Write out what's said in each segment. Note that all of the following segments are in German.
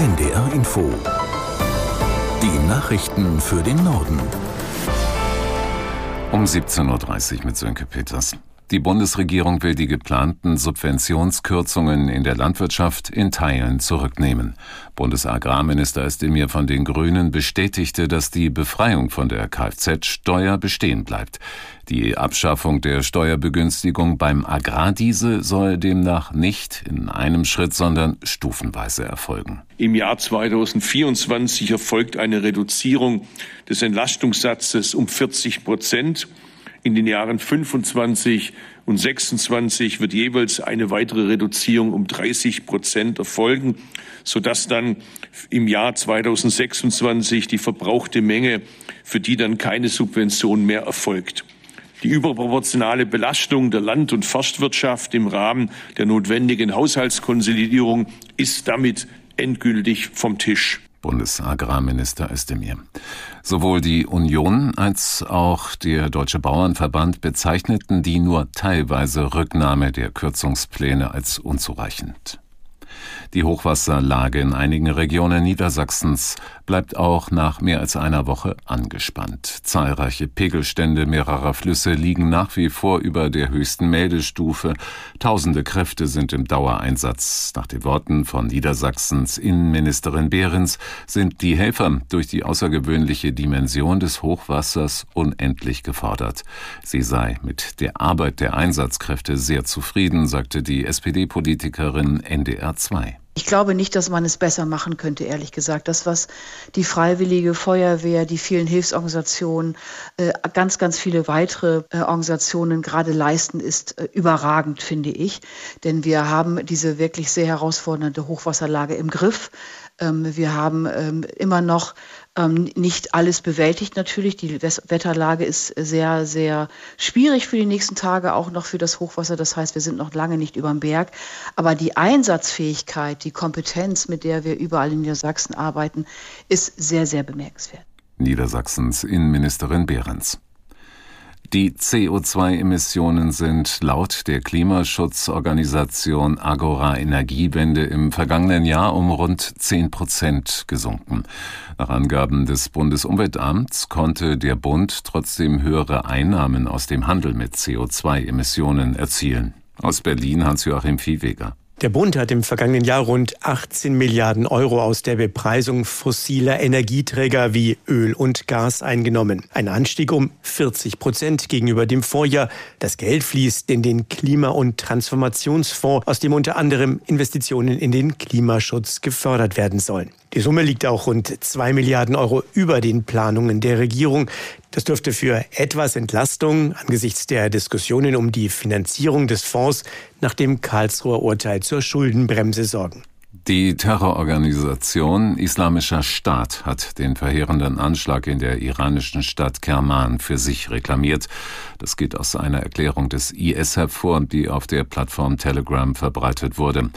NDR Info. Die Nachrichten für den Norden. Um 17.30 Uhr mit Sönke Peters. Die Bundesregierung will die geplanten Subventionskürzungen in der Landwirtschaft in Teilen zurücknehmen. Bundesagrarminister Estemir von den Grünen bestätigte, dass die Befreiung von der Kfz-Steuer bestehen bleibt. Die Abschaffung der Steuerbegünstigung beim Agrardiesel soll demnach nicht in einem Schritt, sondern stufenweise erfolgen. Im Jahr 2024 erfolgt eine Reduzierung des Entlastungssatzes um 40 Prozent. In den Jahren 25 und 26 wird jeweils eine weitere Reduzierung um 30 Prozent erfolgen, sodass dann im Jahr 2026 die verbrauchte Menge, für die dann keine Subvention mehr erfolgt. Die überproportionale Belastung der Land- und Forstwirtschaft im Rahmen der notwendigen Haushaltskonsolidierung ist damit endgültig vom Tisch. Bundesagrarminister Özdemir. Sowohl die Union als auch der Deutsche Bauernverband bezeichneten die nur teilweise Rücknahme der Kürzungspläne als unzureichend. Die Hochwasserlage in einigen Regionen Niedersachsens bleibt auch nach mehr als einer Woche angespannt. Zahlreiche Pegelstände mehrerer Flüsse liegen nach wie vor über der höchsten Meldestufe. Tausende Kräfte sind im Dauereinsatz. Nach den Worten von Niedersachsens Innenministerin Behrens sind die Helfer durch die außergewöhnliche Dimension des Hochwassers unendlich gefordert. Sie sei mit der Arbeit der Einsatzkräfte sehr zufrieden, sagte die SPD-Politikerin NDR 2. Ich glaube nicht, dass man es besser machen könnte, ehrlich gesagt. Das, was die Freiwillige Feuerwehr, die vielen Hilfsorganisationen, äh, ganz, ganz viele weitere äh, Organisationen gerade leisten, ist äh, überragend, finde ich. Denn wir haben diese wirklich sehr herausfordernde Hochwasserlage im Griff. Ähm, wir haben ähm, immer noch ähm, nicht alles bewältigt natürlich. Die Wetterlage ist sehr, sehr schwierig für die nächsten Tage, auch noch für das Hochwasser. Das heißt, wir sind noch lange nicht über dem Berg. Aber die Einsatzfähigkeit, die Kompetenz, mit der wir überall in Niedersachsen arbeiten, ist sehr, sehr bemerkenswert. Niedersachsens Innenministerin Behrens. Die CO2-Emissionen sind laut der Klimaschutzorganisation Agora Energiewende im vergangenen Jahr um rund 10 Prozent gesunken. Nach Angaben des Bundesumweltamts konnte der Bund trotzdem höhere Einnahmen aus dem Handel mit CO2-Emissionen erzielen. Aus Berlin Hans-Joachim Viehweger. Der Bund hat im vergangenen Jahr rund 18 Milliarden Euro aus der Bepreisung fossiler Energieträger wie Öl und Gas eingenommen. Ein Anstieg um 40 Prozent gegenüber dem Vorjahr. Das Geld fließt in den Klima- und Transformationsfonds, aus dem unter anderem Investitionen in den Klimaschutz gefördert werden sollen. Die Summe liegt auch rund zwei Milliarden Euro über den Planungen der Regierung. Das dürfte für etwas Entlastung angesichts der Diskussionen um die Finanzierung des Fonds nach dem Karlsruher Urteil zur Schuldenbremse sorgen. Die Terrororganisation Islamischer Staat hat den verheerenden Anschlag in der iranischen Stadt Kerman für sich reklamiert. Das geht aus einer Erklärung des IS hervor, die auf der Plattform Telegram verbreitet wurde.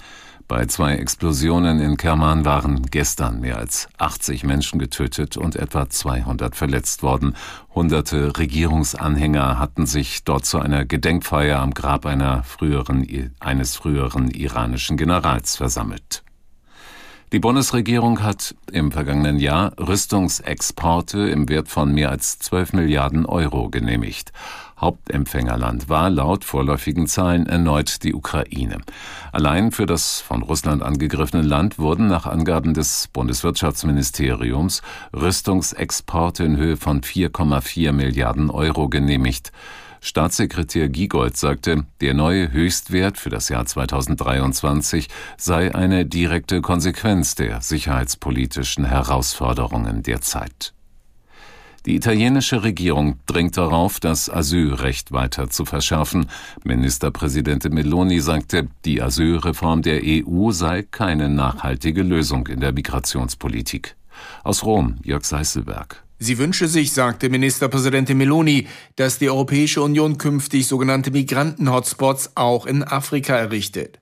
Bei zwei Explosionen in Kerman waren gestern mehr als 80 Menschen getötet und etwa 200 verletzt worden. Hunderte Regierungsanhänger hatten sich dort zu einer Gedenkfeier am Grab früheren, eines früheren iranischen Generals versammelt. Die Bundesregierung hat im vergangenen Jahr Rüstungsexporte im Wert von mehr als 12 Milliarden Euro genehmigt. Hauptempfängerland war laut vorläufigen Zahlen erneut die Ukraine. Allein für das von Russland angegriffene Land wurden nach Angaben des Bundeswirtschaftsministeriums Rüstungsexporte in Höhe von 4,4 Milliarden Euro genehmigt. Staatssekretär Giegold sagte, der neue Höchstwert für das Jahr 2023 sei eine direkte Konsequenz der sicherheitspolitischen Herausforderungen der Zeit. Die italienische Regierung drängt darauf, das Asylrecht weiter zu verschärfen. Ministerpräsidentin Meloni sagte, die Asylreform der EU sei keine nachhaltige Lösung in der Migrationspolitik. Aus Rom, Jörg Seißelberg. Sie wünsche sich, sagte Ministerpräsidentin Meloni, dass die Europäische Union künftig sogenannte Migranten-Hotspots auch in Afrika errichtet.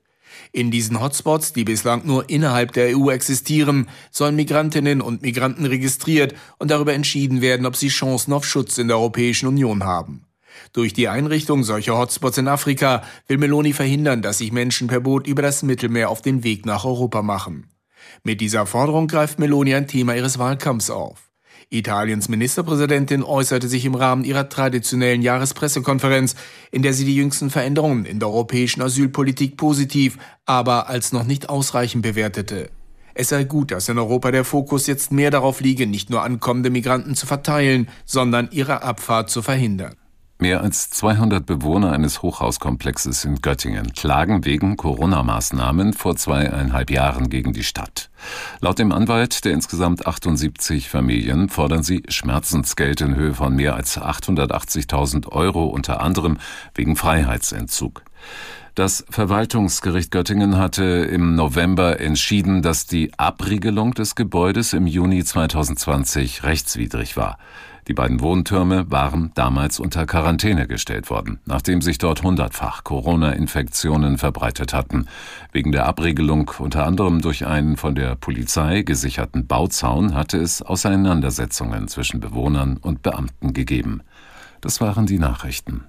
In diesen Hotspots, die bislang nur innerhalb der EU existieren, sollen Migrantinnen und Migranten registriert und darüber entschieden werden, ob sie Chancen auf Schutz in der Europäischen Union haben. Durch die Einrichtung solcher Hotspots in Afrika will Meloni verhindern, dass sich Menschen per Boot über das Mittelmeer auf den Weg nach Europa machen. Mit dieser Forderung greift Meloni ein Thema ihres Wahlkampfs auf. Italiens Ministerpräsidentin äußerte sich im Rahmen ihrer traditionellen Jahrespressekonferenz, in der sie die jüngsten Veränderungen in der europäischen Asylpolitik positiv, aber als noch nicht ausreichend bewertete. Es sei gut, dass in Europa der Fokus jetzt mehr darauf liege, nicht nur ankommende Migranten zu verteilen, sondern ihre Abfahrt zu verhindern. Mehr als 200 Bewohner eines Hochhauskomplexes in Göttingen klagen wegen Corona-Maßnahmen vor zweieinhalb Jahren gegen die Stadt. Laut dem Anwalt der insgesamt 78 Familien fordern sie Schmerzensgeld in Höhe von mehr als 880.000 Euro, unter anderem wegen Freiheitsentzug. Das Verwaltungsgericht Göttingen hatte im November entschieden, dass die Abriegelung des Gebäudes im Juni 2020 rechtswidrig war. Die beiden Wohntürme waren damals unter Quarantäne gestellt worden, nachdem sich dort hundertfach Corona-Infektionen verbreitet hatten. Wegen der Abriegelung unter anderem durch einen von der Polizei gesicherten Bauzaun hatte es Auseinandersetzungen zwischen Bewohnern und Beamten gegeben. Das waren die Nachrichten.